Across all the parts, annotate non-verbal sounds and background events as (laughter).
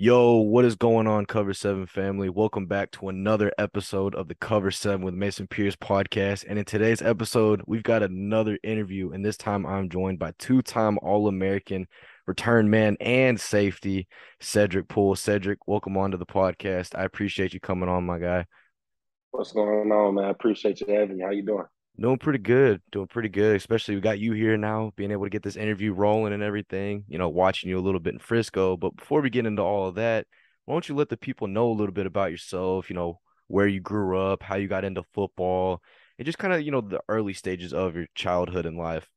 Yo, what is going on, Cover Seven family? Welcome back to another episode of the Cover Seven with Mason Pierce podcast. And in today's episode, we've got another interview, and this time I'm joined by two-time All-American return man and safety, Cedric Poole. Cedric, welcome on to the podcast. I appreciate you coming on, my guy. What's going on, man? I appreciate you having me. How you doing? Doing pretty good. Doing pretty good. Especially we got you here now, being able to get this interview rolling and everything, you know, watching you a little bit in Frisco. But before we get into all of that, why don't you let the people know a little bit about yourself, you know, where you grew up, how you got into football, and just kind of, you know, the early stages of your childhood and life.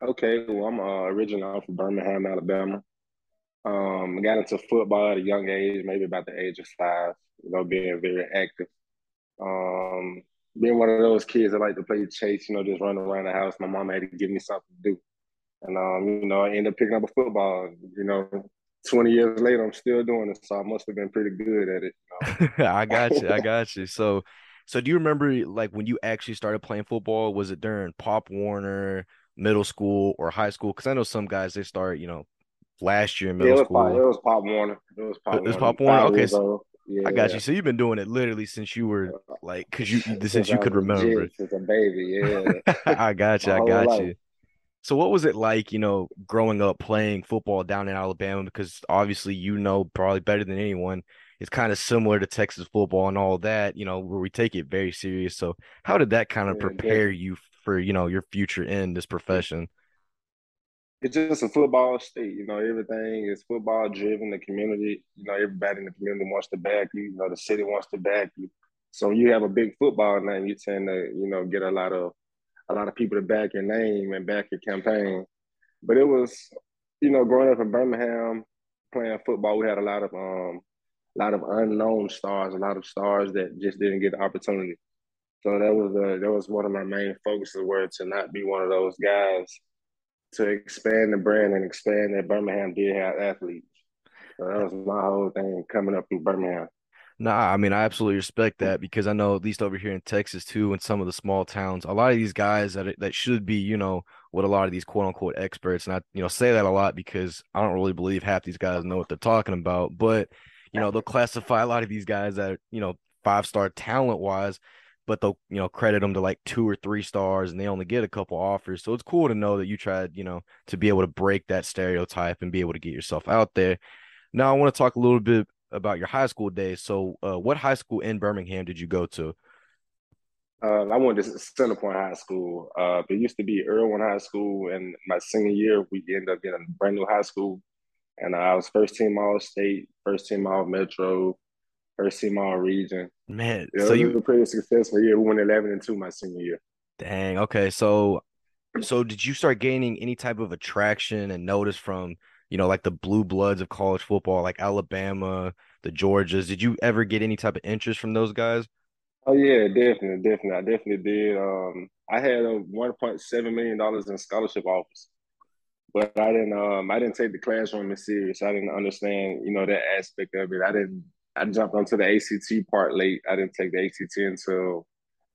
Okay, well, I'm uh, originally from Birmingham, Alabama. Um, I got into football at a young age, maybe about the age of five, you know, being very active. Um, being one of those kids that like to play chase, you know, just run around the house. My mom had to give me something to do. And, um, you know, I ended up picking up a football. You know, 20 years later, I'm still doing it. So I must have been pretty good at it. You know? (laughs) I got you. I got you. So, so do you remember like when you actually started playing football? Was it during Pop Warner, middle school, or high school? Because I know some guys they start, you know, last year in middle yeah, it school. Pop, it was Pop Warner. It was Pop It was Warner. Pop Warner. Okay, so. Yeah, I got you. So you've been doing it literally since you were uh, like, cause you since since you could remember. since a baby. Yeah, (laughs) I got you. I got life. you. So what was it like, you know, growing up playing football down in Alabama? Because obviously you know probably better than anyone. It's kind of similar to Texas football and all that, you know, where we take it very serious. So how did that kind of prepare you for, you know, your future in this profession? It's just a football state, you know. Everything is football driven. The community, you know, everybody in the community wants to back you. You know, the city wants to back you. So you have a big football name, you tend to, you know, get a lot of a lot of people to back your name and back your campaign. But it was, you know, growing up in Birmingham, playing football, we had a lot of um, a lot of unknown stars, a lot of stars that just didn't get the opportunity. So that was uh, that was one of my main focuses, were to not be one of those guys to expand the brand and expand that Birmingham did have athletes. So that was my whole thing coming up through Birmingham. Nah, I mean, I absolutely respect that because I know at least over here in Texas too, in some of the small towns, a lot of these guys that that should be, you know, what a lot of these quote unquote experts, and I, you know, say that a lot because I don't really believe half these guys know what they're talking about, but you know, they'll classify a lot of these guys that, you know, five star talent wise, but they'll, you know, credit them to like two or three stars and they only get a couple offers. So it's cool to know that you tried, you know, to be able to break that stereotype and be able to get yourself out there. Now, I want to talk a little bit about your high school days. So, uh, what high school in Birmingham did you go to? Uh, I went to Centerpoint High School. Uh, there used to be Erwin High School, and my senior year, we ended up getting a brand new high school. And uh, I was first team All State, first team All Metro, first All Region. Man, Yeah, so you a pretty successful year. We went 11 and 2 my senior year. dang, okay. So, so did you start gaining any type of attraction and notice from, you know, like the blue bloods of college football, like Alabama, the Georgias? Did you ever get any type of interest from those guys? Oh yeah, definitely, definitely. I definitely did. Um, I had a one point seven million dollars in scholarship offers, but I didn't. Um, I didn't take the classroom as serious. I didn't understand, you know, that aspect of it. I didn't. I jumped onto the ACT part late. I didn't take the ACT until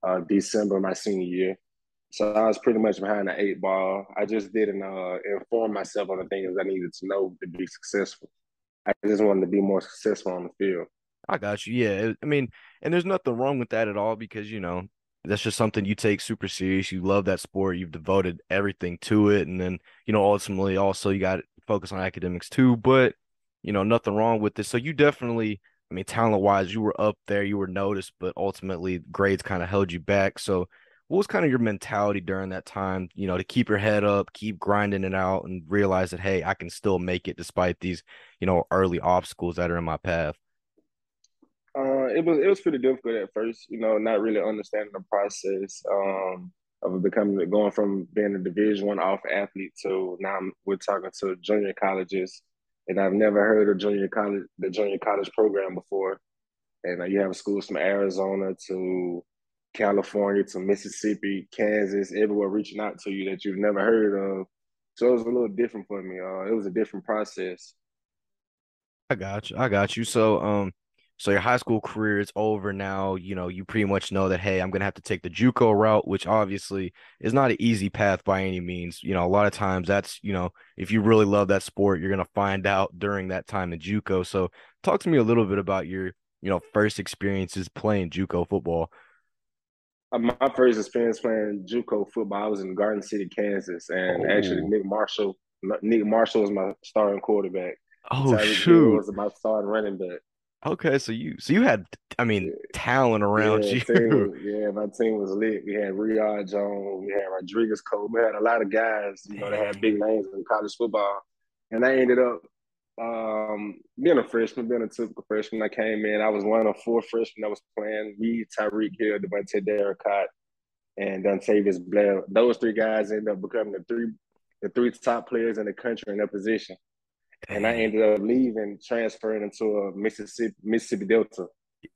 uh, December of my senior year. So I was pretty much behind the eight ball. I just didn't uh, inform myself on the things I needed to know to be successful. I just wanted to be more successful on the field. I got you. Yeah, I mean, and there's nothing wrong with that at all because, you know, that's just something you take super serious. You love that sport. You've devoted everything to it. And then, you know, ultimately also you got to focus on academics too, but, you know, nothing wrong with this. So you definitely, I mean, talent wise, you were up there, you were noticed, but ultimately grades kind of held you back. So what was kind of your mentality during that time, you know, to keep your head up, keep grinding it out and realize that, hey, I can still make it despite these, you know, early obstacles that are in my path? Uh, it was it was pretty difficult at first, you know, not really understanding the process um, of becoming going from being a Division One off athlete to now we're talking to junior colleges, and I've never heard of junior college the junior college program before, and uh, you have schools from Arizona to California to Mississippi, Kansas, everywhere reaching out to you that you've never heard of. So it was a little different for me. Uh, it was a different process. I got you. I got you. So, um, So your high school career is over now. You know, you pretty much know that, hey, I'm gonna have to take the JUCO route, which obviously is not an easy path by any means. You know, a lot of times that's, you know, if you really love that sport, you're gonna find out during that time in JUCO. So talk to me a little bit about your, you know, first experiences playing JUCO football. Uh, my first experience playing JUCO football, I was in Garden City, Kansas, and oh. actually Nick Marshall, Nick Marshall was my starting quarterback. Oh Tyreek shoot! Was my starting running back. Okay, so you so you had I mean talent around yeah, you. Team, (laughs) yeah, my team was lit. We had Riyad Jones, we had Rodriguez Cole, we had a lot of guys, you know, that had big names in college football. And I ended up um, being a freshman, being a typical freshman. I came in, I was one of four freshmen that was playing. Me, Tyreek Hill, Devontae Derricott, and Dontavius Blair. Those three guys ended up becoming the three the three top players in the country in their position and I ended up leaving, transferring into a Mississippi Mississippi Delta.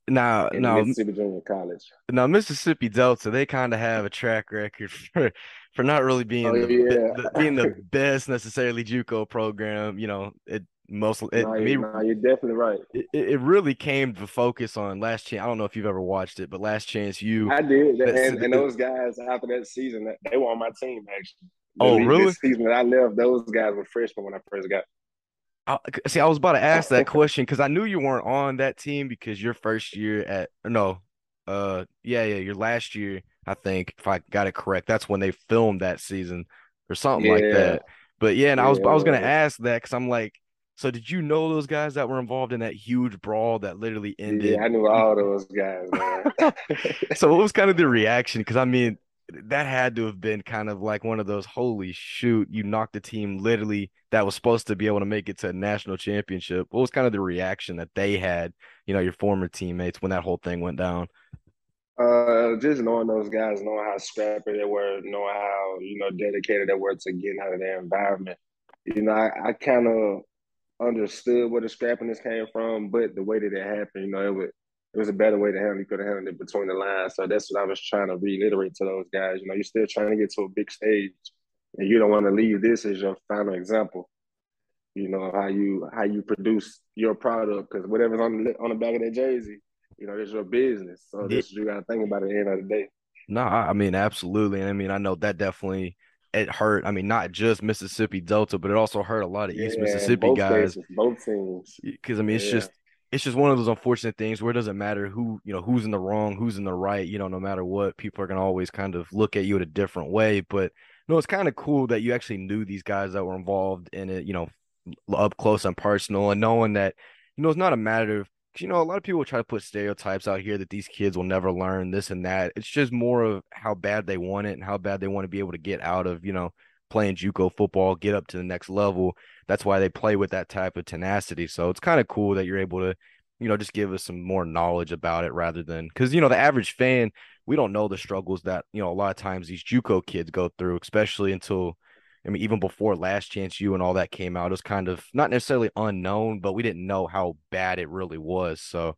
Now, now Mississippi Junior College. Now Mississippi Delta, they kind of have a track record (laughs) for for not really being oh, the, yeah. the, being the best necessarily JUCO program. You know, it most it, no, no, you're definitely right. It, it really came to focus on last chance. I don't know if you've ever watched it, but Last Chance U. I did, and, and those guys after that season, they were on my team actually. Oh, really? This season that I left, those guys were freshmen when I first got I, see, I was about to ask that question because I knew you weren't on that team because your first year at no, uh, yeah, yeah, your last year, I think, if I got it correct, that's when they filmed that season or something yeah. like that. But yeah, and yeah, I was I was gonna ask that because I'm like, so did you know those guys that were involved in that huge brawl that literally ended? Yeah, I knew all those guys. (laughs) so what was kind of the reaction? Because I mean, that had to have been kind of like one of those holy shoot you knocked the team literally that was supposed to be able to make it to a national championship. What was kind of the reaction that they had you know your former teammates when that whole thing went down? Uh just knowing those guys knowing how scrappy they were knowing how you know dedicated they were to getting out of their environment. You know i, I kind of understood where the scrappiness came from but the way that it happened you know it was it was a better way to handle. You could have handled it between the lines. So that's what I was trying to reiterate to those guys. You know, you're still trying to get to a big stage, and you don't want to leave this as your final example. You know how you how you produce your product because whatever's on the on the back of that jersey, you know, it's your business. So this yeah. you got to think about at the end of the day. No, I mean absolutely. and I mean I know that definitely it hurt. I mean, not just Mississippi Delta, but it also hurt a lot of East Mississippi guys. Cases, both teams. Because I mean, it's yeah. just it's just one of those unfortunate things where it doesn't matter who you know who's in the wrong, who's in the right. You know, no matter what, people are gonna always kind of look at you in a different way. But no, it's kind of cool that you actually knew these guys that were involved in it. You know, up close and personal, and knowing that you know it's not a matter of you know a lot of people try to put stereotypes out here that these kids will never learn this and that. It's just more of how bad they want it and how bad they want to be able to get out of you know playing JUCO football, get up to the next level. That's why they play with that type of tenacity. So it's kind of cool that you're able to, you know, just give us some more knowledge about it rather than because you know the average fan, we don't know the struggles that you know a lot of times these JUCO kids go through, especially until. I mean, even before Last Chance U and all that came out, it was kind of not necessarily unknown, but we didn't know how bad it really was. So,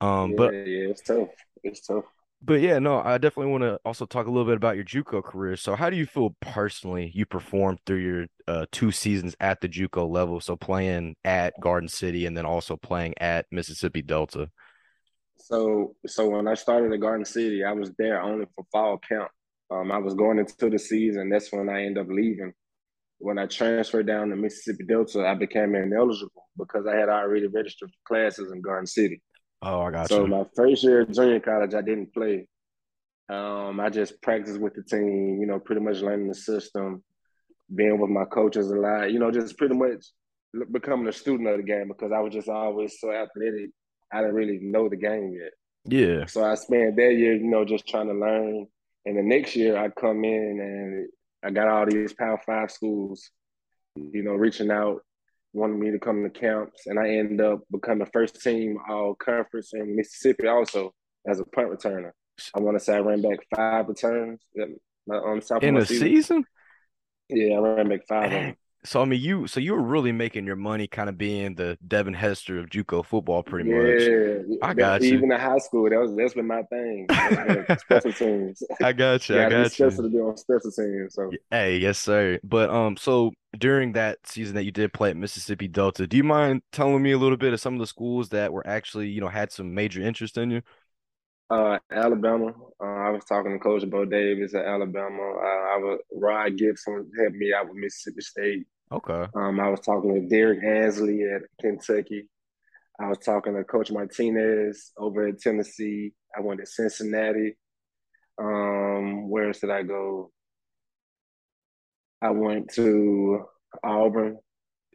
um, yeah, but yeah, it's tough. It's tough but yeah, no, I definitely want to also talk a little bit about your JUCO career. So, how do you feel personally you performed through your uh, two seasons at the JUCO level? So, playing at Garden City and then also playing at Mississippi Delta. So, so when I started at Garden City, I was there only for fall camp. Um, I was going into the season. That's when I ended up leaving. When I transferred down to Mississippi Delta, I became ineligible because I had already registered for classes in Garden City. Oh, I got so you. my first year at junior college, I didn't play. Um, I just practiced with the team, you know, pretty much learning the system, being with my coaches a lot, you know, just pretty much becoming a student of the game because I was just always so athletic. I didn't really know the game yet. Yeah. So I spent that year, you know, just trying to learn. And the next year I come in and I got all these Power Five schools, you know, reaching out wanted me to come to camps, and I ended up becoming first team all conference in Mississippi also as a punt returner. I want to say I ran back five returns on in a season. season. Yeah, I ran back five. So I mean, you so you were really making your money, kind of being the Devin Hester of JUCO football, pretty much. Yeah, I got you. even in high school, that was that's been my thing. (laughs) special teams. (laughs) I got you. I yeah, I got you. special to be on special teams. So Hey, yes, sir. But um, so during that season that you did play at Mississippi Delta, do you mind telling me a little bit of some of the schools that were actually, you know, had some major interest in you? Uh, Alabama, uh, I was talking to Coach Bo Davis at Alabama. Uh, I was Rod Gibson helped me out with Mississippi State. Okay. Um, I was talking to Derrick Ansley at Kentucky. I was talking to Coach Martinez over at Tennessee. I went to Cincinnati. Um, where else did I go? I went to Auburn.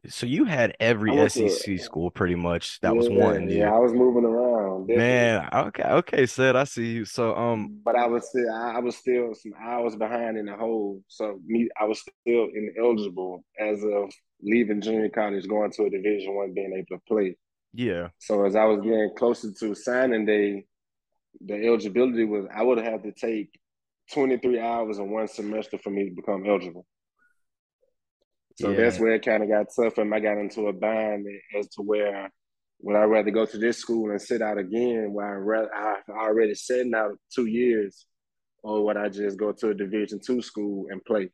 So you had every went to SEC school pretty much that was one. yeah. I was moving around Man, okay, okay, said I see you. So um, but I was still I, was still some hours behind in the hole. So me, I was still ineligible as of leaving junior college, going to a Division One, being able to play. yeah, So as I was getting closer to signing day, the eligibility was I would have to take 23 hours in one semester for me to become eligible. So that's where it kind of got tough, and I got into a bind as to where would I rather go to this school and sit out again, where I rather I already sitting out two years, or would I just go to a Division two school and play?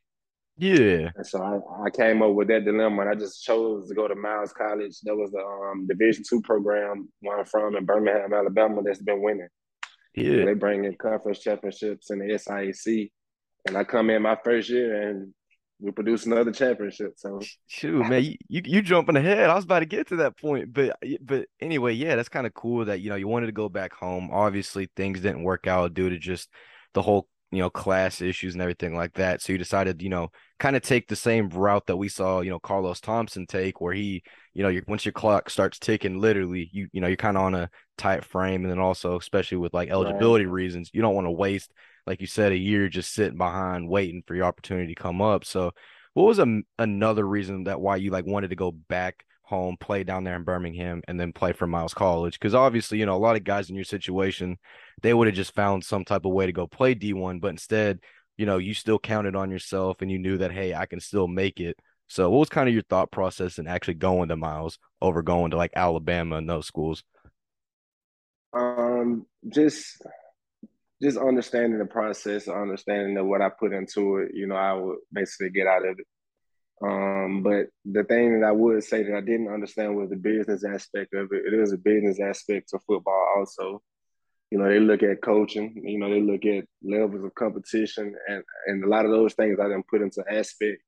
yeah, And so I, I came up with that dilemma, and I just chose to go to Miles College. That was the um, Division two program where I'm from in Birmingham, Alabama, that's been winning. Yeah. they bring in conference championships in the SIAC, and I come in my first year and we produce another championship. So Shoot, man, you, you you jumping ahead. I was about to get to that point, but but anyway, yeah, that's kind of cool that you know you wanted to go back home. Obviously, things didn't work out due to just the whole you know class issues and everything like that. So you decided, you know, kind of take the same route that we saw, you know, Carlos Thompson take, where he, you know, your once your clock starts ticking, literally, you you know, you're kind of on a tight frame, and then also, especially with like right, eligibility reasons, you don't want to waste, like you said, a year just sitting behind waiting for your opportunity to come up. So what was a, another reason that why you like wanted to go back home, play down there in Birmingham, and then play for Miles College? Because obviously, you know, a lot of guys in your situation, they would have just found some type of way to go play D1, but instead, you know, you still counted on yourself and you knew that, hey, I can still make it. So what was kind of your thought process in actually going to Miles over going to like Alabama and those schools? um, just just understanding the process, understanding that what I put into it, you know, I would basically get out of it. Um, but the thing that I would say that I didn't understand was the business aspect of it. It is a business aspect to football also. You know, they look at coaching, you know, they look at levels of competition and and a lot of those things I didn't put into aspect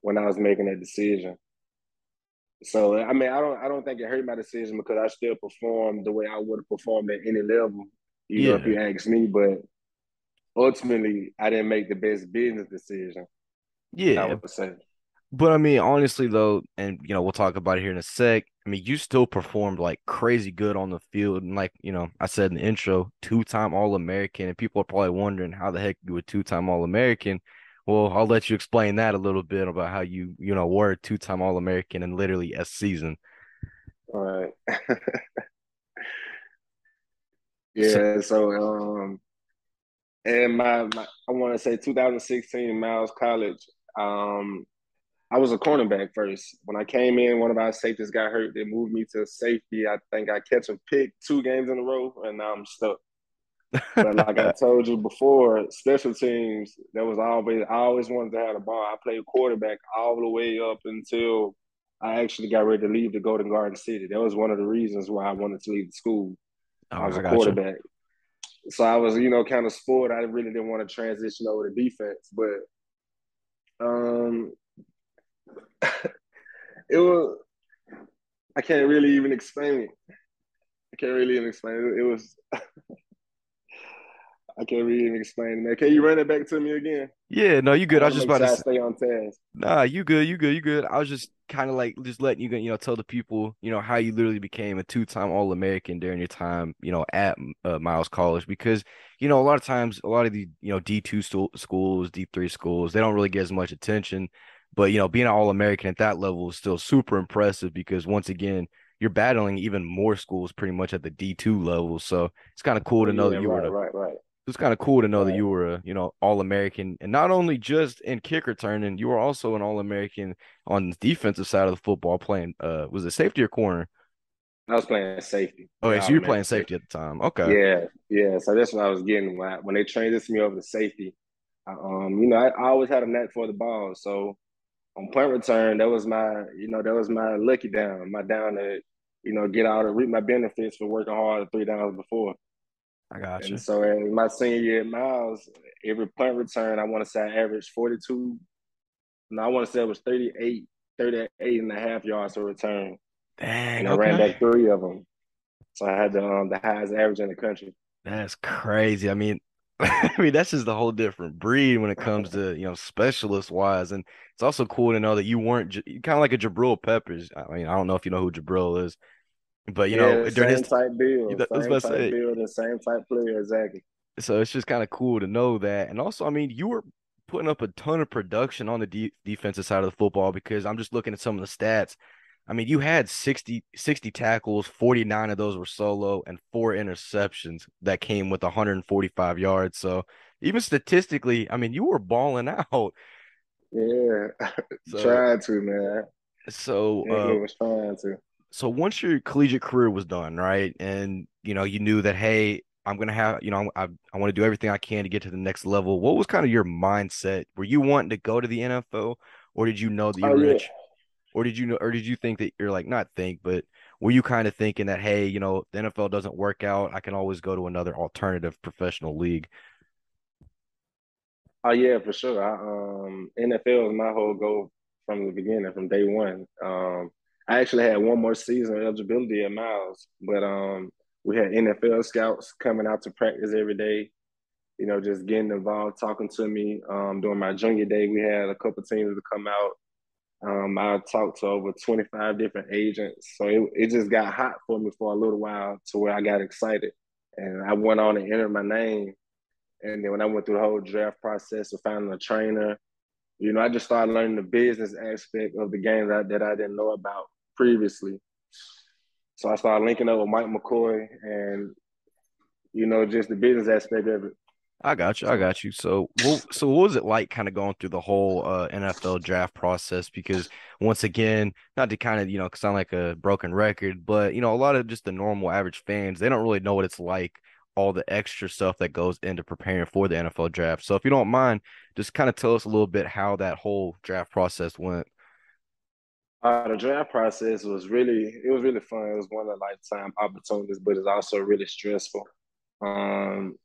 when I was making that decision. So I mean, I don't I don't think it hurt my decision because I still performed the way I would have performed at any level, you know, if you ask me. But ultimately, I didn't make the best business decision. I Yeah. would say. But I mean, honestly though, and you know, we'll talk about it here in a sec. I mean, you still performed like crazy good on the field, and like you know, I said in the intro, two-time All-American, and people are probably wondering how the heck you were two-time All-American. Well, I'll let you explain that a little bit about how you you know were a two-time All-American in literally a season. All right. (laughs) Yeah. So um, and my, my I want to say 2016 Miles College. Um, I was a cornerback first. When I came in, one of our safeties got hurt. They moved me to safety. I think I catch a pick two games in a row, and now I'm stuck. But like I (laughs) told you before, special teams, that was always I always wanted to have the ball. I played quarterback all the way up until I actually got ready to leave to go to Garden City. That was one of the reasons why I wanted to leave the school. Oh, I was I a got you. quarterback. So I was, you know, kind of spoiled. I really didn't want to transition over to defense. But um (laughs) it was I can't really even explain it. I can't really even explain it. It was (laughs) I can't really even explain it, man. Can you run it back to me again? Yeah, no, you good. I was just about to stay on task. Nah, you good, you good, you good. I was just kind of like just letting you, you know, tell the people, you know, how you literally became a two-time All-American during your time, you know, at uh, Miles College because, you know, a lot of times, a lot of the, you know, D2 sto- schools, D3 schools, they don't really get as much attention. But, you know, being an All-American at that level is still super impressive because once again, you're battling even more schools pretty much at the D2 level. So it's kind of cool to know Yeah, that you were right, the right, right. It's kind of cool to know that you were a you know all American, and not only just in kick returning, you were also an all American on the defensive side of the football. Playing, uh, was it safety or corner? I was playing safety. Oh, yeah, so you were playing safety at the time. Okay. Yeah, yeah. So that's what I was getting when, I, when they transitioned me over to safety. I, um, you know, I, I, always had a knack for the ball. So on punt return, that was my, you know, that was my lucky down, my down to, you know, get out and reap my benefits for working hard three downs before. I got you. And so in my senior year at Miles, every punt return, I want to say I averaged 42. No, I want to say it was 38, 38 and a half yards to return. Dang, and I okay. ran back three of them. So I had the um, the highest average in the country. That's crazy. I mean, (laughs) I mean that's just a whole different breed when it comes to you know specialist wise, and it's also cool to know that you weren't kind of like a Jabril Peppers. I mean, I don't know if you know who Jabril is, but you yeah, know during same his type build, same type say, build, the same type player exactly. So it's just kind of cool to know that, and also, I mean, you were putting up a ton of production on the de- defensive side of the football because I'm just looking at some of the stats. I mean, you had 60, 60 tackles, 49 of those were solo, and four interceptions that came with 145 yards. So even statistically, I mean, you were balling (laughs) out. Yeah, (laughs) so, trying to, man. So uh, was trying to. So once your collegiate career was done, right, and you know you knew that, hey, I'm gonna have, you know, I I want to do everything I can to get to the next level. What was kind of your mindset? Were you wanting to go to the NFL, or did you know that you were oh, yeah. rich? or did you know, or did you think that you're like not think, but were you kind of thinking that hey, you know, the NFL doesn't work out, I can always go to another alternative professional league? Oh yeah, for sure. I, um, NFL is my whole goal from the beginning, from day one. Um, I actually had one more season of eligibility at Miles, but um, we had NFL scouts coming out to practice every day. You know, just getting involved, talking to me. Um, during my junior day, we had a couple teams to come out um, I talked to over 25 different agents. So it, it just got hot for me for a little while to where I got excited. And I went on and entered my name. And then when I went through the whole draft process of finding a trainer, you know, I just started learning the business aspect of the game that, that I didn't know about previously. So I started linking up with Mike McCoy and, you know, just the business aspect of it. I got you. I got you. So, so what was it like, kind of going through the whole uh, NFL draft process? Because once again, not to kind of you know sound like a broken record, but you know, a lot of just the normal average fans, they don't really know what it's like, all the extra stuff that goes into preparing for the NFL draft. So, if you don't mind, just kind of tell us a little bit how that whole draft process went. Uh, the draft process was really, it was really fun. It was one of the lifetime opportunities, but it's also really stressful. Um,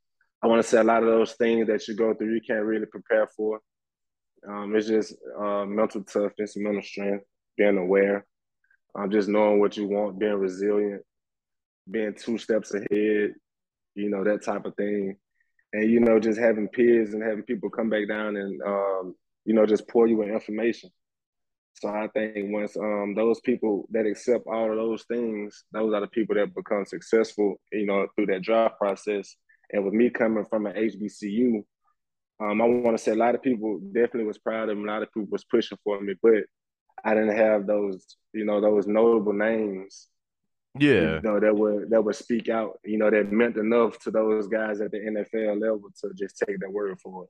I want to say a lot of those things that you go through, you can't really prepare for. Um, it's just uh, mental toughness, mental strength, being aware, um, just knowing what you want, being resilient, being two steps ahead, you know, that type of thing. And, you know, just having peers and having people come back down and, um, you know, just pour you in information. So I think once um, those people that accept all of those things, those are the people that become successful, you know, through that draft process and with me coming from an HBCU, um, I want to say a lot of people definitely was proud of me. A lot of people was pushing for me, but I didn't have those, you know, those notable names. Yeah. You know, that would that would speak out, you know, that meant enough to those guys at the NFL level to just take their word for it.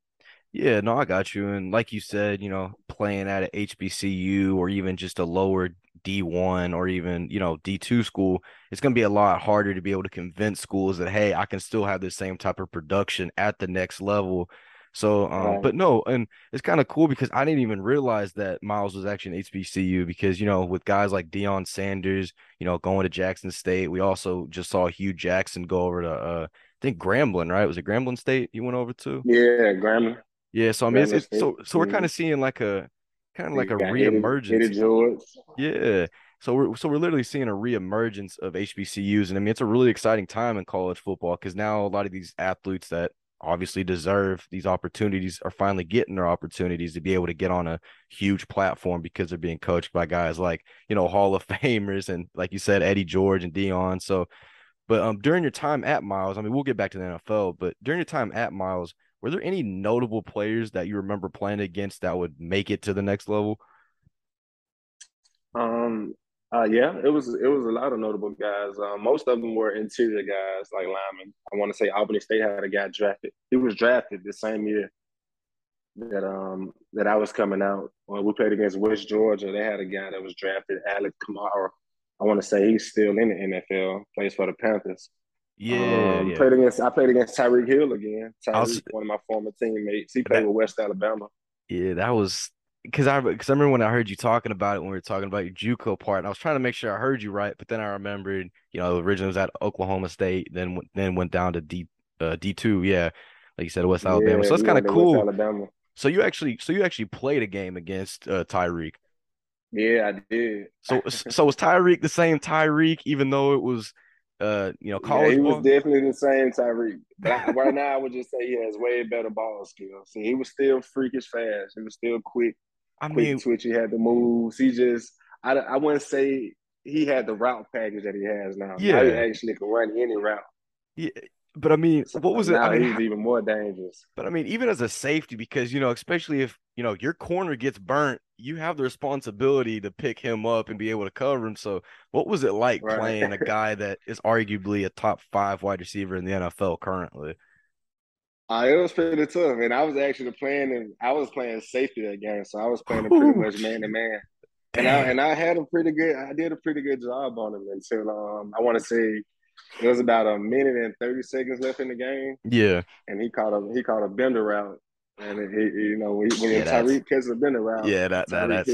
Yeah, no, I got you. And like you said, you know, playing at a HBCU or even just a lower D1 or even, you know, D2 school, it's going to be a lot harder to be able to convince schools that, hey, I can still have the same type of production at the next level. So, um, right. but no, and it's kind of cool because I didn't even realize that Miles was actually an HBCU because, you know, with guys like Deion Sanders, you know, going to Jackson State, we also just saw Hue Jackson go over to, uh, I think Grambling, right? Was it Grambling State you went over to? Yeah, Grambling. Yeah, so I mean, it's, it's, so so we're kind of seeing like a kind of like a reemergence. Yeah. So we're so we're literally seeing a reemergence of HBCUs, and I mean it's a really exciting time in college football because now a lot of these athletes that obviously deserve these opportunities are finally getting their opportunities to be able to get on a huge platform because they're being coached by guys like you know Hall of (laughs) Famers and like you said Eddie George and Deion So, but um during your time at Miles, I mean we'll get back to the NFL, but during your time at Miles, were there any notable players that you remember playing against that would make it to the next level? Um, Uh, yeah, it was it was a lot of notable guys. Uh, most of them were interior guys like linemen. I want to say Albany State had a guy drafted. He was drafted the same year that um that I was coming out. When we played against West Georgia, they had a guy that was drafted, Alex Kamara. I want to say he's still in the NFL, plays for the Panthers. Yeah, um, yeah. Played against I played against Tyreek Hill again. Tyreek, was, one of my former teammates. He played that, with West Alabama. Yeah, that was because I because I remember when I heard you talking about it when we were talking about your JUCO part, and I was trying to make sure I heard you right, but then I remembered, you know, originally was at Oklahoma State, then then went down to D uh, D two, yeah, like you said, West Alabama. So that's kind of cool. So you actually so you actually played a game against uh, Tyreek. Yeah, I did. So so was Tyreek the same Tyreek, even though it was uh you know Yeah, college he was ball? definitely the same Tyreek. But right now, I would just say he has way better ball skills. See, he was still freakish fast. He was still quick, I quick mean, twitch. He had the moves. He just, I, I wouldn't say he had the route package that he has now. Now he yeah, actually can run any route. yeah. But I mean, So what was it? I mean, he's even more dangerous. But I mean, even as a safety, because you know, especially if you know your corner gets burnt, you have the responsibility to pick him up and be able to cover him. So, what was it like Right. playing a guy that is arguably a top five wide receiver in the NFL currently? Uh, it was pretty tough, and I was actually playing, and I was playing safety that game, so I was playing pretty much man to man. And I and I had a pretty good, I did a pretty good job on him until um, I want to say it was about a minute and thirty seconds left in the game, Yeah, and he caught a he caught a bender route, and it, it- you know when, when yeah, Tyreek catches a bender route, yeah, that that that's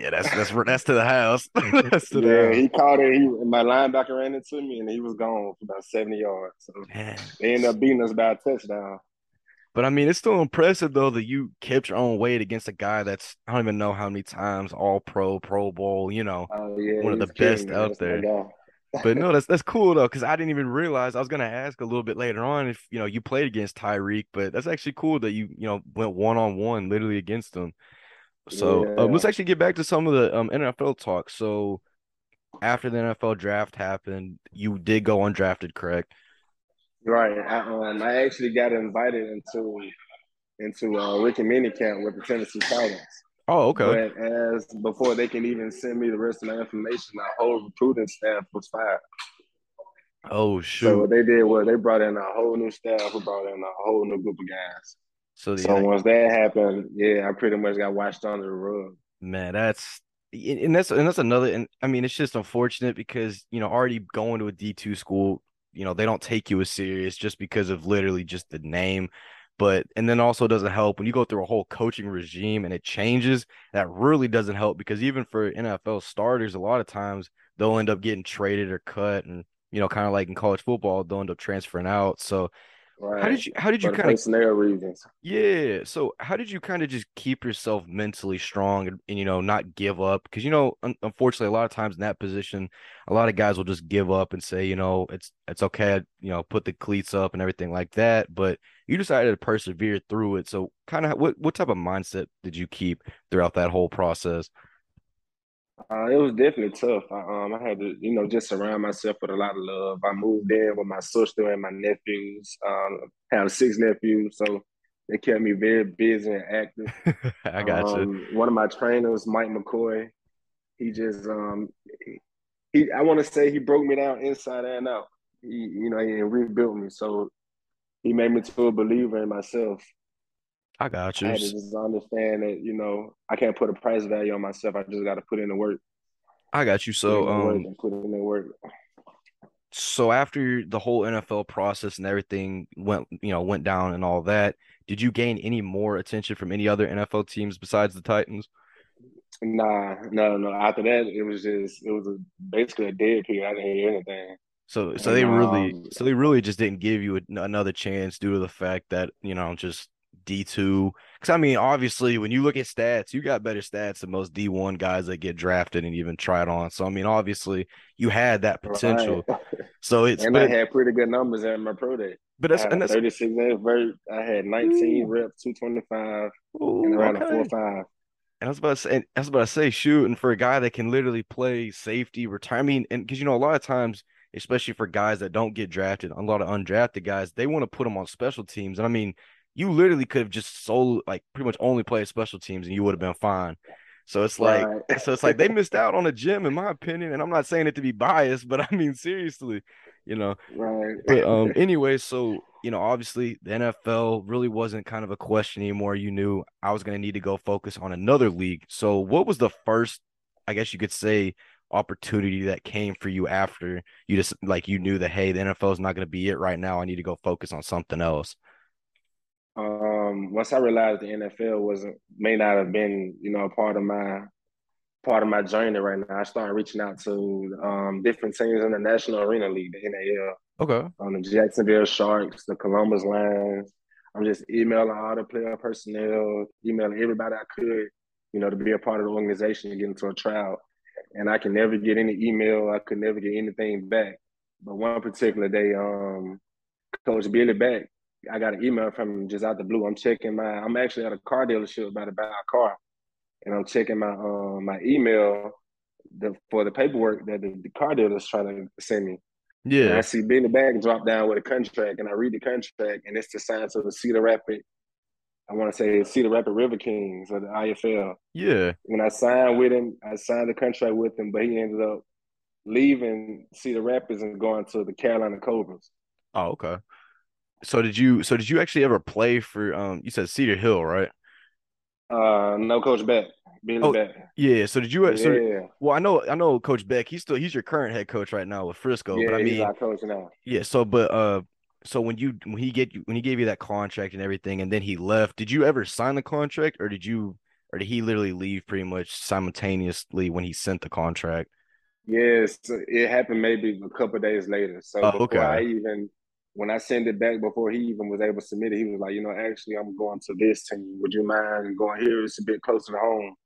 yeah, that's that's that's to the house. (laughs) (laughs) that's to the yeah, house. he caught it. He my linebacker ran into me, and he was gone for about seventy yards. So Man. they ended up beating us by a touchdown. But I mean, it's still impressive though that you kept your own weight against a guy that's I don't even know how many times All Pro, Pro Bowl, you know, Oh yeah, one of the best me. out there. But no, that's (laughs) that's cool though, because I didn't even realize I was gonna ask a little bit later on if you know you played against Tyreek, but that's actually cool that you you know went one on one literally against him. So um, let's actually get back to some of the um, NFL talk. So after the NFL draft happened, you did go undrafted, correct? Right. I, um, I actually got invited into into uh, rookie Mini camp with the Tennessee Titans. Oh, okay. But as before they can even send me the rest of my information, our whole recruiting staff was fired. Oh shoot! So what they did was they brought in a whole new staff, who brought in a whole new group of guys. So So once that happened, yeah, I pretty much got washed under the rug. man, that's and and that's and that's another. And I mean, it's just unfortunate because you know already going to a D two school, you know they don't take you as serious just because of literally just the name. But and then also doesn't help when you go through a whole coaching regime and it changes. That really doesn't help because even for NFL starters, a lot of times they'll end up getting traded or cut, and you know, kind of like in college football, they'll end up transferring out. So how did you how did you kind of personnel reasons. yeah. So how did you kind of just keep yourself mentally strong and, and you know not give up? Because you know, un unfortunately, a lot of times in that position, a lot of guys will just give up and say, you know, it's it's okay, you know, put the cleats up and everything like that. But you decided to persevere through it. So kind of what what type of mindset did you keep throughout that whole process? Uh, it was definitely tough. I, um, I had to, you know, just surround myself with a lot of love. I moved in with my sister and my nephews. Um, I have six nephews, so they kept me very busy and active. (laughs) I got you. Um, one of my trainers, Mike McCoy, he just, um, he, he I want to say he broke me down inside and out. He, you know, he rebuilt me, so he made me to a believer in myself. I got I you. had to just understand that, you know, I can't put a price value on myself. I just got to put in the work, I got you. put So work, um. and put in the work. so after the whole NFL process and everything went, you know, went down and all that, did you gain any more attention from any other NFL teams besides the Titans? Nah, no, no. After that, it was just it was a, basically a dead period. I didn't hear anything. So, so they really, um, so they really just didn't give you a, another chance due to the fact that you know just D two. Because I mean, obviously, when you look at stats, you got better stats than most D one guys that get drafted and even tried on. So I mean, obviously, you had that right. potential. (laughs) So it's And I had pretty good numbers at my pro day. but that's and that's 36 inch vert. I had 19 ooh, reps, 225, and ooh, around a okay. 4 5. And I was about to say, I was about to say, shoot, and for a guy that can literally play safety, retire, I mean, and because you know, a lot of times, especially for guys that don't get drafted, a lot of undrafted guys, they want to put them on special teams. And I mean, you literally could have just solo, like, pretty much only played special teams, and you would have been fine. So it's like, right. (laughs) so it's like they (laughs) missed out on a gem, in my opinion. And I'm not saying it to be biased, but I mean seriously, you know. Right. But um, (laughs) anyway, so you know, obviously the NFL really wasn't kind of a question anymore. You knew I was going to need to go focus on another league. So, what was the first, I guess you could say, opportunity that came for you after you just like you knew that hey, the NFL is not going to be it right now. I need to go focus on something else. Um, once I realized the NFL wasn't may not have been you know a part of my part of my journey right now. I started reaching out to um, different teams in the National Arena League, the NAL. Okay. On the Jacksonville Sharks, the Columbus Lions. I'm just emailing all the player personnel, emailing everybody I could, you know, to be a part of the organization and get into a trial. And I can never get any email. I could never get anything back. But one particular day, um, Coach Billy Beck, I got an email from him just out the blue. I'm checking my. I'm actually at a car dealership about to buy a car, and I'm checking my um my email the, for the paperwork that the, the car dealer is trying to send me. Yeah. And I see Billy Beck drop down with a contract, and I read the contract, and it's the sign to the Cedar Rapid. I want to say Cedar Rapid River Kings or the IFL. Yeah. When I signed with him, I signed the contract with him, but he ended up leaving Cedar Rapids and going to the Carolina Cobras. Oh, okay. So did you? So did you actually ever play for? Um, you said Cedar Hill, right? Uh, no, Coach Beck. Billy oh, Beck. Yeah. So did you? So, yeah. Well, I know, I know, Coach Beck. He's still he's your current head coach right now with Frisco. Yeah, but I mean, coach now. Yeah. So, but uh, so when you when he get when he gave you that contract and everything, and then he left, did you ever sign the contract, or did you, or did he literally leave pretty much simultaneously when he sent the contract? Yes, it happened maybe a couple days later. So oh, before okay. I even when I sent it back before he even was able to submit it, he was like, you know, actually I'm going to this team. Would you mind going here? It's a bit closer to home.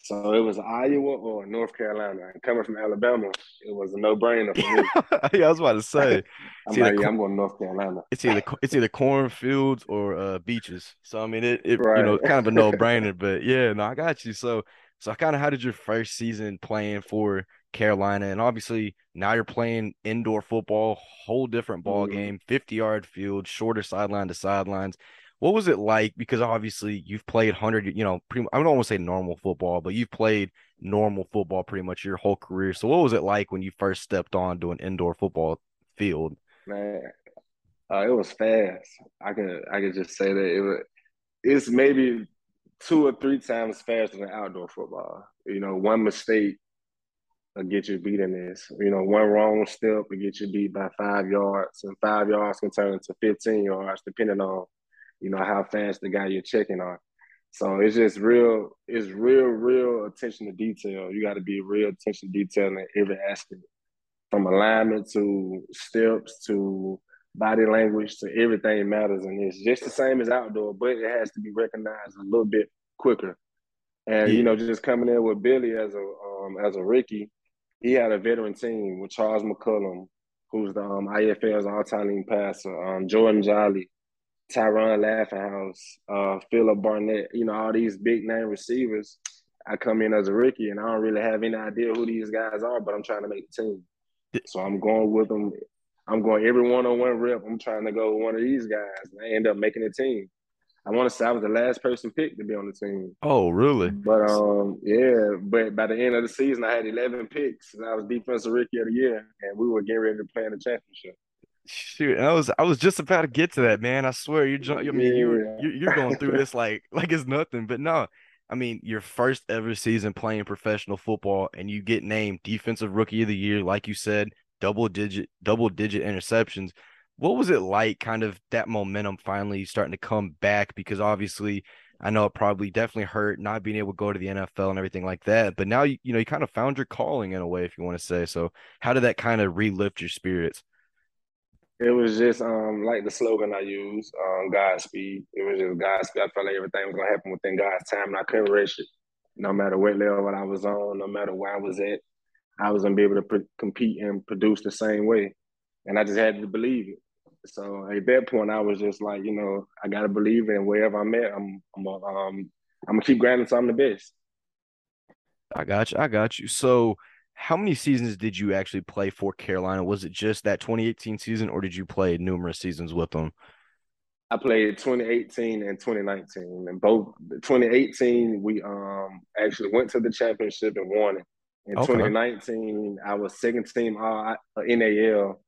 So it was Iowa or North Carolina. And coming from Alabama, it was a no brainer for me. (laughs) yeah, I was about to say. (laughs) I'm like, yeah, I'm going to North Carolina. It's either it's either cornfields or uh, beaches. So I mean, it, it right. you know kind of a no brainer. (laughs) but yeah, no, I got you. So so I kind of how did your first season playing for Carolina, and obviously now you're playing indoor football, whole different ball mm-hmm. game, 50 yard field, shorter sideline to sidelines. What was it like? Because obviously you've played hundred, you know, pretty, I don't want to say normal football, but you've played normal football pretty much your whole career. So what was it like when you first stepped on to an indoor football field? Man, uh, it was fast. I could I could just say that it was. It's maybe two or three times faster than outdoor football. You know, one mistake will get you beat in this. You know, one wrong step will get you beat by five yards, and five yards can turn into 15 yards, depending on, you know, how fast the guy you're checking on. So it's just real, it's real, real attention to detail. You got to be real attention to detail in every aspect, from alignment to steps to body language to everything matters. And it's just the same as outdoor, but it has to be recognized a little bit quicker. And yeah. you know, just coming in with Billy as a um, as a rookie, he had a veteran team with Charles McCullum, who's the um, IFL's all-time leading passer, um, Jordan Jolly, Tyron Laughinghouse, uh, Philip Barnett, you know, all these big name receivers. I come in as a rookie and I don't really have any idea who these guys are, but I'm trying to make the team. So I'm going with them. I'm going every one on one rep. I'm trying to go with one of these guys. And I end up making the team. I want to say I was the last person picked to be on the team. Oh, really? But um, yeah. But by the end of the season, I had 11 picks, and I was defensive rookie of the year, and we were getting ready to play in the championship. Shoot, I was I was just about to get to that, man. I swear, you're I mean, yeah. you're you're going through this (laughs) like like it's nothing, but no. I mean, your first ever season playing professional football, and you get named defensive rookie of the year, like you said, double digit double digit interceptions what was it like kind of that momentum finally starting to come back? Because obviously I know it probably definitely hurt not being able to go to the NFL and everything like that but now you, you know you kind of found your calling in a way if you want to say. So how did that kind of relift your spirits? It was just um like the slogan I use um Godspeed. It was just Godspeed. I felt like everything was gonna happen within God's time and I couldn't rush it. No matter what level I was on no matter where I was at I was gonna be able to compete and produce the same way. And I just had to believe it so at that point, I was just like, you know, I gotta believe in wherever I'm at. I'm, I'm, a, um, I'm gonna keep grinding So I'm the best. I got you. I got you. So, how many seasons did you actually play for Carolina? Was it just that 2018 season, or did you play numerous seasons with them? I played 2018 and 2019, and both 2018 we um actually went to the championship and won it. In okay. 2019, I was second team all NAL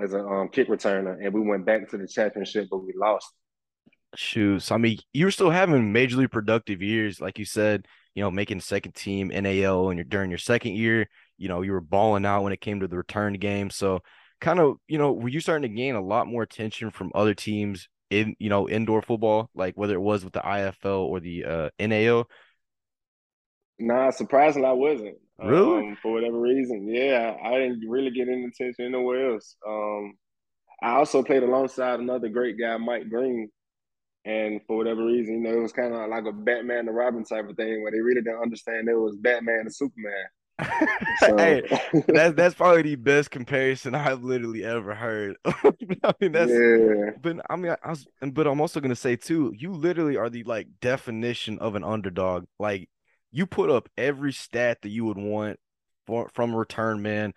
as a um, kick returner, and we went back to the championship, but we lost. Shoes. I mean, you were still having majorly productive years, like you said. You know, making second team NAL, and you're during your second year, you know, you were balling out when it came to the return game. So, kind of, you know, were you starting to gain a lot more attention from other teams in, you know, indoor football, like whether it was with the IFL or the uh, NAL? Nah, surprisingly, I wasn't. Really? Um, for whatever reason, yeah, I didn't really get any attention anywhere else. Um, I also played alongside another great guy, Mike Green, and for whatever reason, you know, it was kind of like a Batman to Robin type of thing where they really didn't understand it was Batman to Superman. (laughs) So. hey, (laughs) that's that's probably the best comparison I've literally ever heard. (laughs) I mean, that's yeah. but I mean, I was, but I'm also gonna say too, you literally are the like definition of an underdog. Like you put up every stat that you would want for, from a return man,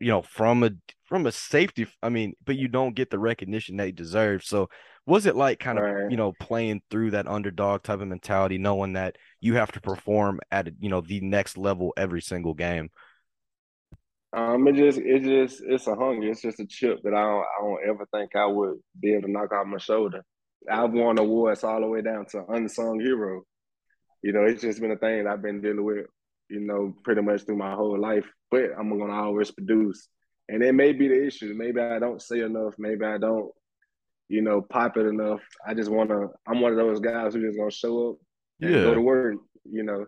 you know, from a from a safety. I mean, but you don't get the recognition they deserve. So, was it like kind of right. you know playing through that underdog type of mentality, knowing that you have to perform at you know the next level every single game? Um, it just it just it's a hunger. It's just a chip that I don't I don't ever think I would be able to knock off my shoulder. I've won awards all the way down to unsung hero you know, it's just been a thing I've been dealing with, you know, pretty much through my whole life. But I'm gonna always produce. And it may be the issue. Maybe I don't say enough. Maybe I don't, you know, pop it enough. I just wanna I'm one of those guys who just gonna show up and yeah. go to work, you know.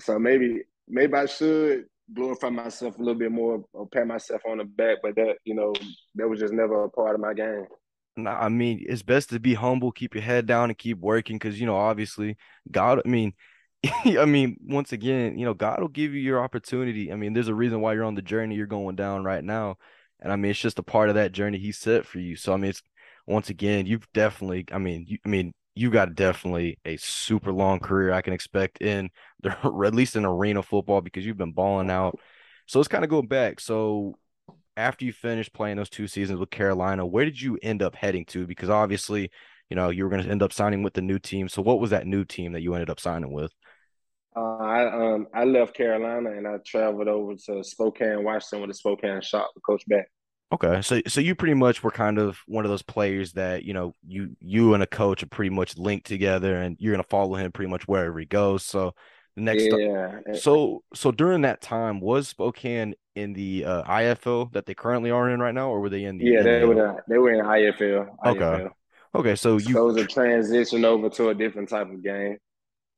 So maybe maybe I should glorify myself a little bit more or pat myself on the back, but that, you know, that was just never a part of my game. I mean, it's best to be humble, keep your head down, and keep working because you know, obviously, God. I mean, (laughs) I mean, once again, you know, God will give you your opportunity. I mean, there's a reason why you're on the journey you're going down right now, and I mean, it's just a part of that journey He set for you. So I mean, it's once again, you've definitely. I mean, you, I mean, you got definitely a super long career I can expect in the (laughs) at least in arena football because you've been balling out. So let's kind of go back. So after you finished playing those two seasons with Carolina, where did you end up heading to? Because obviously, you know, you were going to end up signing with the new team. So what was that new team that you ended up signing with? Uh, I um I left Carolina and I traveled over to Spokane, Washington with the Spokane Shock with Coach Beck. Okay, so so you pretty much were kind of one of those players that you know you you and a coach are pretty much linked together, and you're gonna follow him pretty much wherever he goes. So the next, yeah. So so during that time, was Spokane in the uh, IFL that they currently are in right now, or were they in the? Yeah, they were. they were in IFL. Okay. IFL. Okay, so you so was a transition over to a different type of game.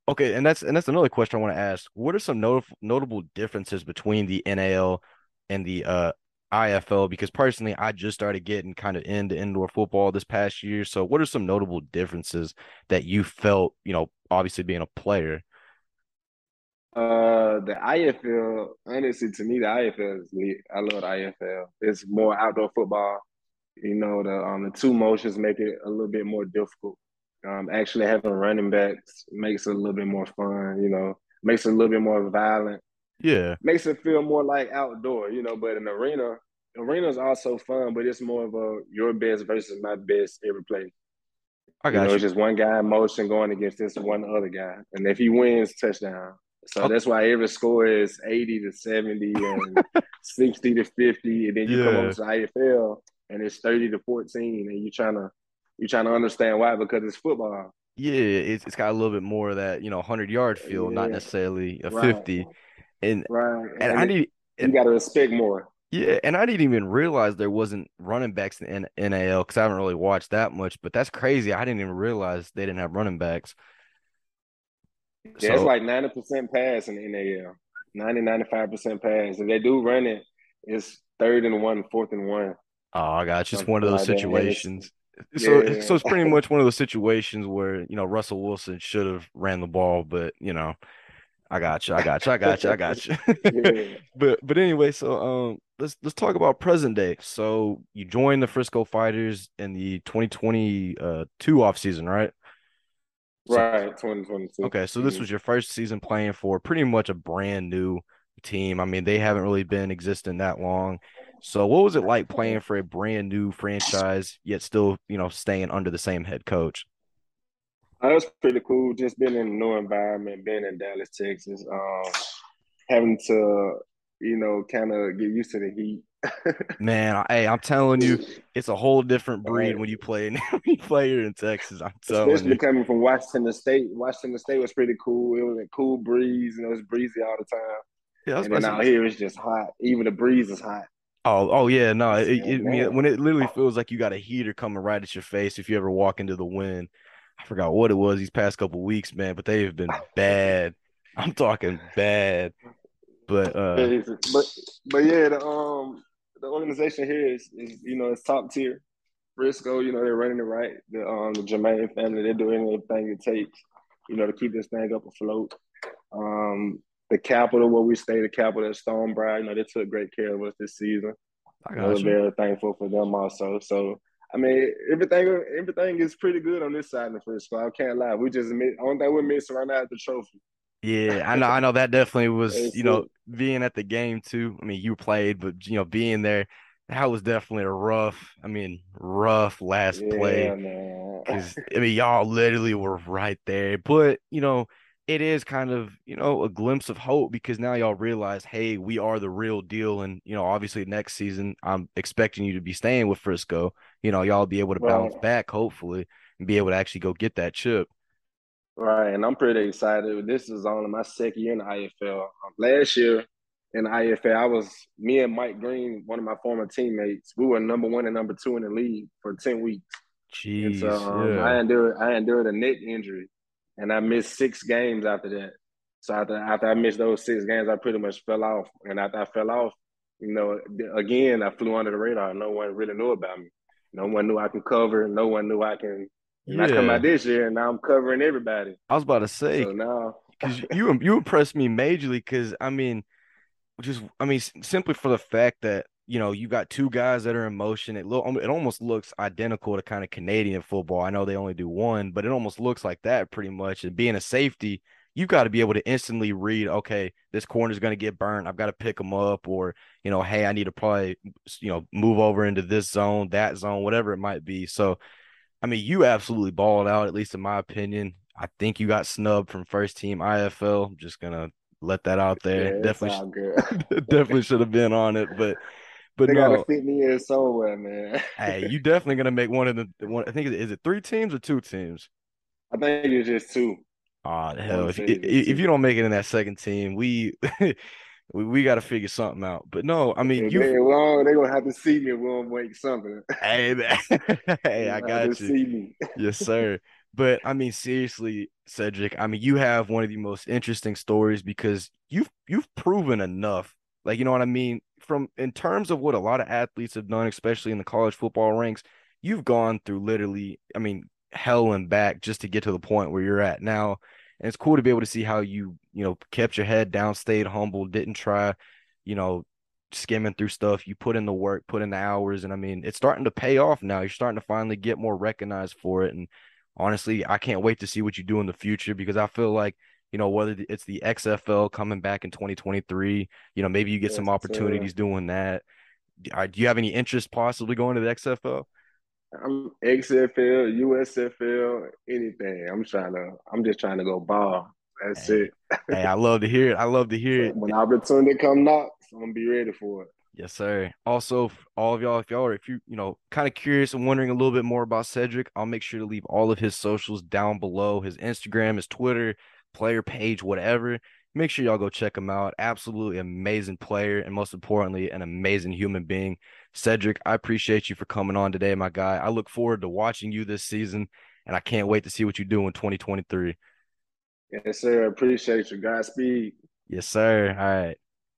Okay, and that's and that's another question I want to ask. What are some not- notable differences between the NAL and the uh, IFL? Because personally, I just started getting kind of into indoor football this past year. So, what are some notable differences that you felt? You know, obviously being a player. Uh, the IFL, honestly, to me, the IFL is lit. I love the IFL. It's more outdoor football. You know, the um the two motions make it a little bit more difficult. Um, actually having running backs makes it a little bit more fun. You know, makes it a little bit more violent. Yeah, makes it feel more like outdoor. You know, but an arena, arena is also fun, but it's more of a your best versus my best every play. I got you. Know, you. It's just one guy in motion going against this one other guy, and if he wins, touchdown. So that's why every score is 80 to 70 and (laughs) 60 to 50. And then you yeah. come over to IFL and it's 30 to 14. And you're trying to you're trying to understand why because it's football. Yeah, it's, it's got a little bit more of that, you know, 100 yard feel, yeah. not necessarily a right. 50. And right. And, and I need you got to respect more. Yeah, and I didn't even realize there wasn't running backs in NAL because I haven't really watched that much. But that's crazy. I didn't even realize they didn't have running backs. Yeah, so, it's like 90% pass in the NAL. 90, 95% pass. If they do run it, it's third and one, fourth and one. Oh, I got Just one of those like situations. So, yeah. so it's pretty much one of those situations where you know Russell Wilson should have ran the ball, but you know, I got you, I got you, I got you, I got you. (laughs) yeah. (laughs) But but anyway, so um, let's let's talk about present day. So you joined the Frisco Fighters in the 2022 uh, off season, right? Right, 2022. Okay, so this mm-hmm. was your first season playing for pretty much a brand new team. I mean, they haven't really been existing that long. So what was it like playing for a brand new franchise, yet still, you know, staying under the same head coach? That was pretty cool. Just being in a new environment, being in Dallas, Texas, um, having to, you know, kind of get used to the heat. Man, hey, I'm telling you, (laughs) it's a whole different breed when you play in (laughs) when you play here in Texas. I'm telling Especially you. coming from Washington State. Washington State was pretty cool. It was a cool breeze, and it was breezy all the time. Yeah, and then out here it's just hot. Even the breeze is hot. Oh, oh yeah, no. It, it, when it literally feels like you got a heater coming right at your face if you ever walk into the wind. I forgot what it was these past couple weeks, man, but they have been (laughs) bad. I'm talking bad. But uh but but yeah, the um the organization here is, is you know it's top tier. Frisco, you know they're running it right. The um the Jermaine family, they're doing everything it takes, you know, to keep this thing up afloat. Um, the capital where we stay, the capital at Stonebriar, you know, they took great care of us this season. I got we're very thankful for them also. So I mean, everything everything is pretty good on this side of the Frisco. I can't lie. We just miss, only thing we're missing right now is the trophy. Yeah, I know. I know that definitely was. you know, being at the game too. I mean, you played, but you know, being there, that was definitely a rough. I mean, rough last yeah, play. Because I mean, y'all literally were right there. But you know, it is kind of you know a glimpse of hope because now y'all realize, hey, we are the real deal, and you know, obviously next season, I'm expecting you to be staying with Frisco. You know, y'all be able to bounce right. back hopefully and be able to actually go get that chip. Right, and I'm pretty excited. This is only my second year in the IFL. Um, last year in the IFL, I was me and Mike Green, one of my former teammates. We were number one and number two in the league for ten weeks. Jeez, and so um, yeah. I endured I endured a neck injury, and I missed six games after that. So after after I missed those six games, I pretty much fell off. And after I fell off, you know, again I flew under the radar. No one really knew about me. No one knew I could cover. No one knew I can and yeah. I come out this year and now I'm covering everybody. I was about to say so now because you you impressed me majorly because I mean, just I mean simply for the fact that you know you got two guys that are in motion. It look it almost looks identical to kind of Canadian football. I know they only do one, but it almost looks like that pretty much. And being a safety, you've got to be able to instantly read. Okay, this corner is going to get burned. I've got to pick them up, or you know, hey, I need to probably you know move over into this zone, that zone, whatever it might be. So I mean, you absolutely balled out, at least in my opinion. I think you got snubbed from first team IFL. I'm just gonna let that out there. Yeah, definitely, (laughs) definitely should have been on it, but but they no, gotta fit me in somewhere, man. hey, (laughs) you definitely gonna make one of the one. I think is it three teams or two teams? I think it's just two. Oh hell! If, if, if you don't make it in that second team, we (laughs) we, we got to figure something out. But no, I mean, you. They, well, they're gonna have to see me. We'll make something. hey, (laughs) man, (laughs) hey, I got you. See me. yes, sir. (laughs) But I mean, seriously, Cedric. I mean, you have one of the most interesting stories because you've you've proven enough. Like, you know what I mean? From in terms of what a lot of athletes have done, especially in the college football ranks, you've gone through literally, I mean, hell and back just to get to the point where you're at now and it's cool to be able to see how you you know kept your head down stayed humble didn't try you know skimming through stuff. You put in the work put in the hours and i mean it's starting to pay off now. You're starting to finally get more recognized for it. And honestly i can't wait to see what you do in the future because i feel like you know whether it's the xfl coming back in 2023 you know maybe you get yes, some opportunities doing that. Do you have any interest possibly going to the xfl I'm XFL, USFL, anything. I'm trying to. I'm just trying to go ball. That's hey, it. (laughs) hey, I love to hear it. I love to hear it. When opportunity come knock, I'm gonna be ready for it. Yes, sir. Also, all of y'all, if y'all are, if you, you know, kind of curious and wondering a little bit more about Cedric, I'll make sure to leave all of his socials down below his Instagram, his Twitter, player page, whatever. Make sure y'all go check him out. Absolutely amazing player, and most importantly, an amazing human being. Cedric, I appreciate you for coming on today, my guy. I look forward to watching you this season, and I can't wait to see what you do in 2023. Yes, sir. I appreciate you. Godspeed. Yes, sir. All right.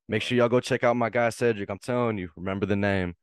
Make sure y'all go check out my guy Cedric. I'm telling you, remember the name.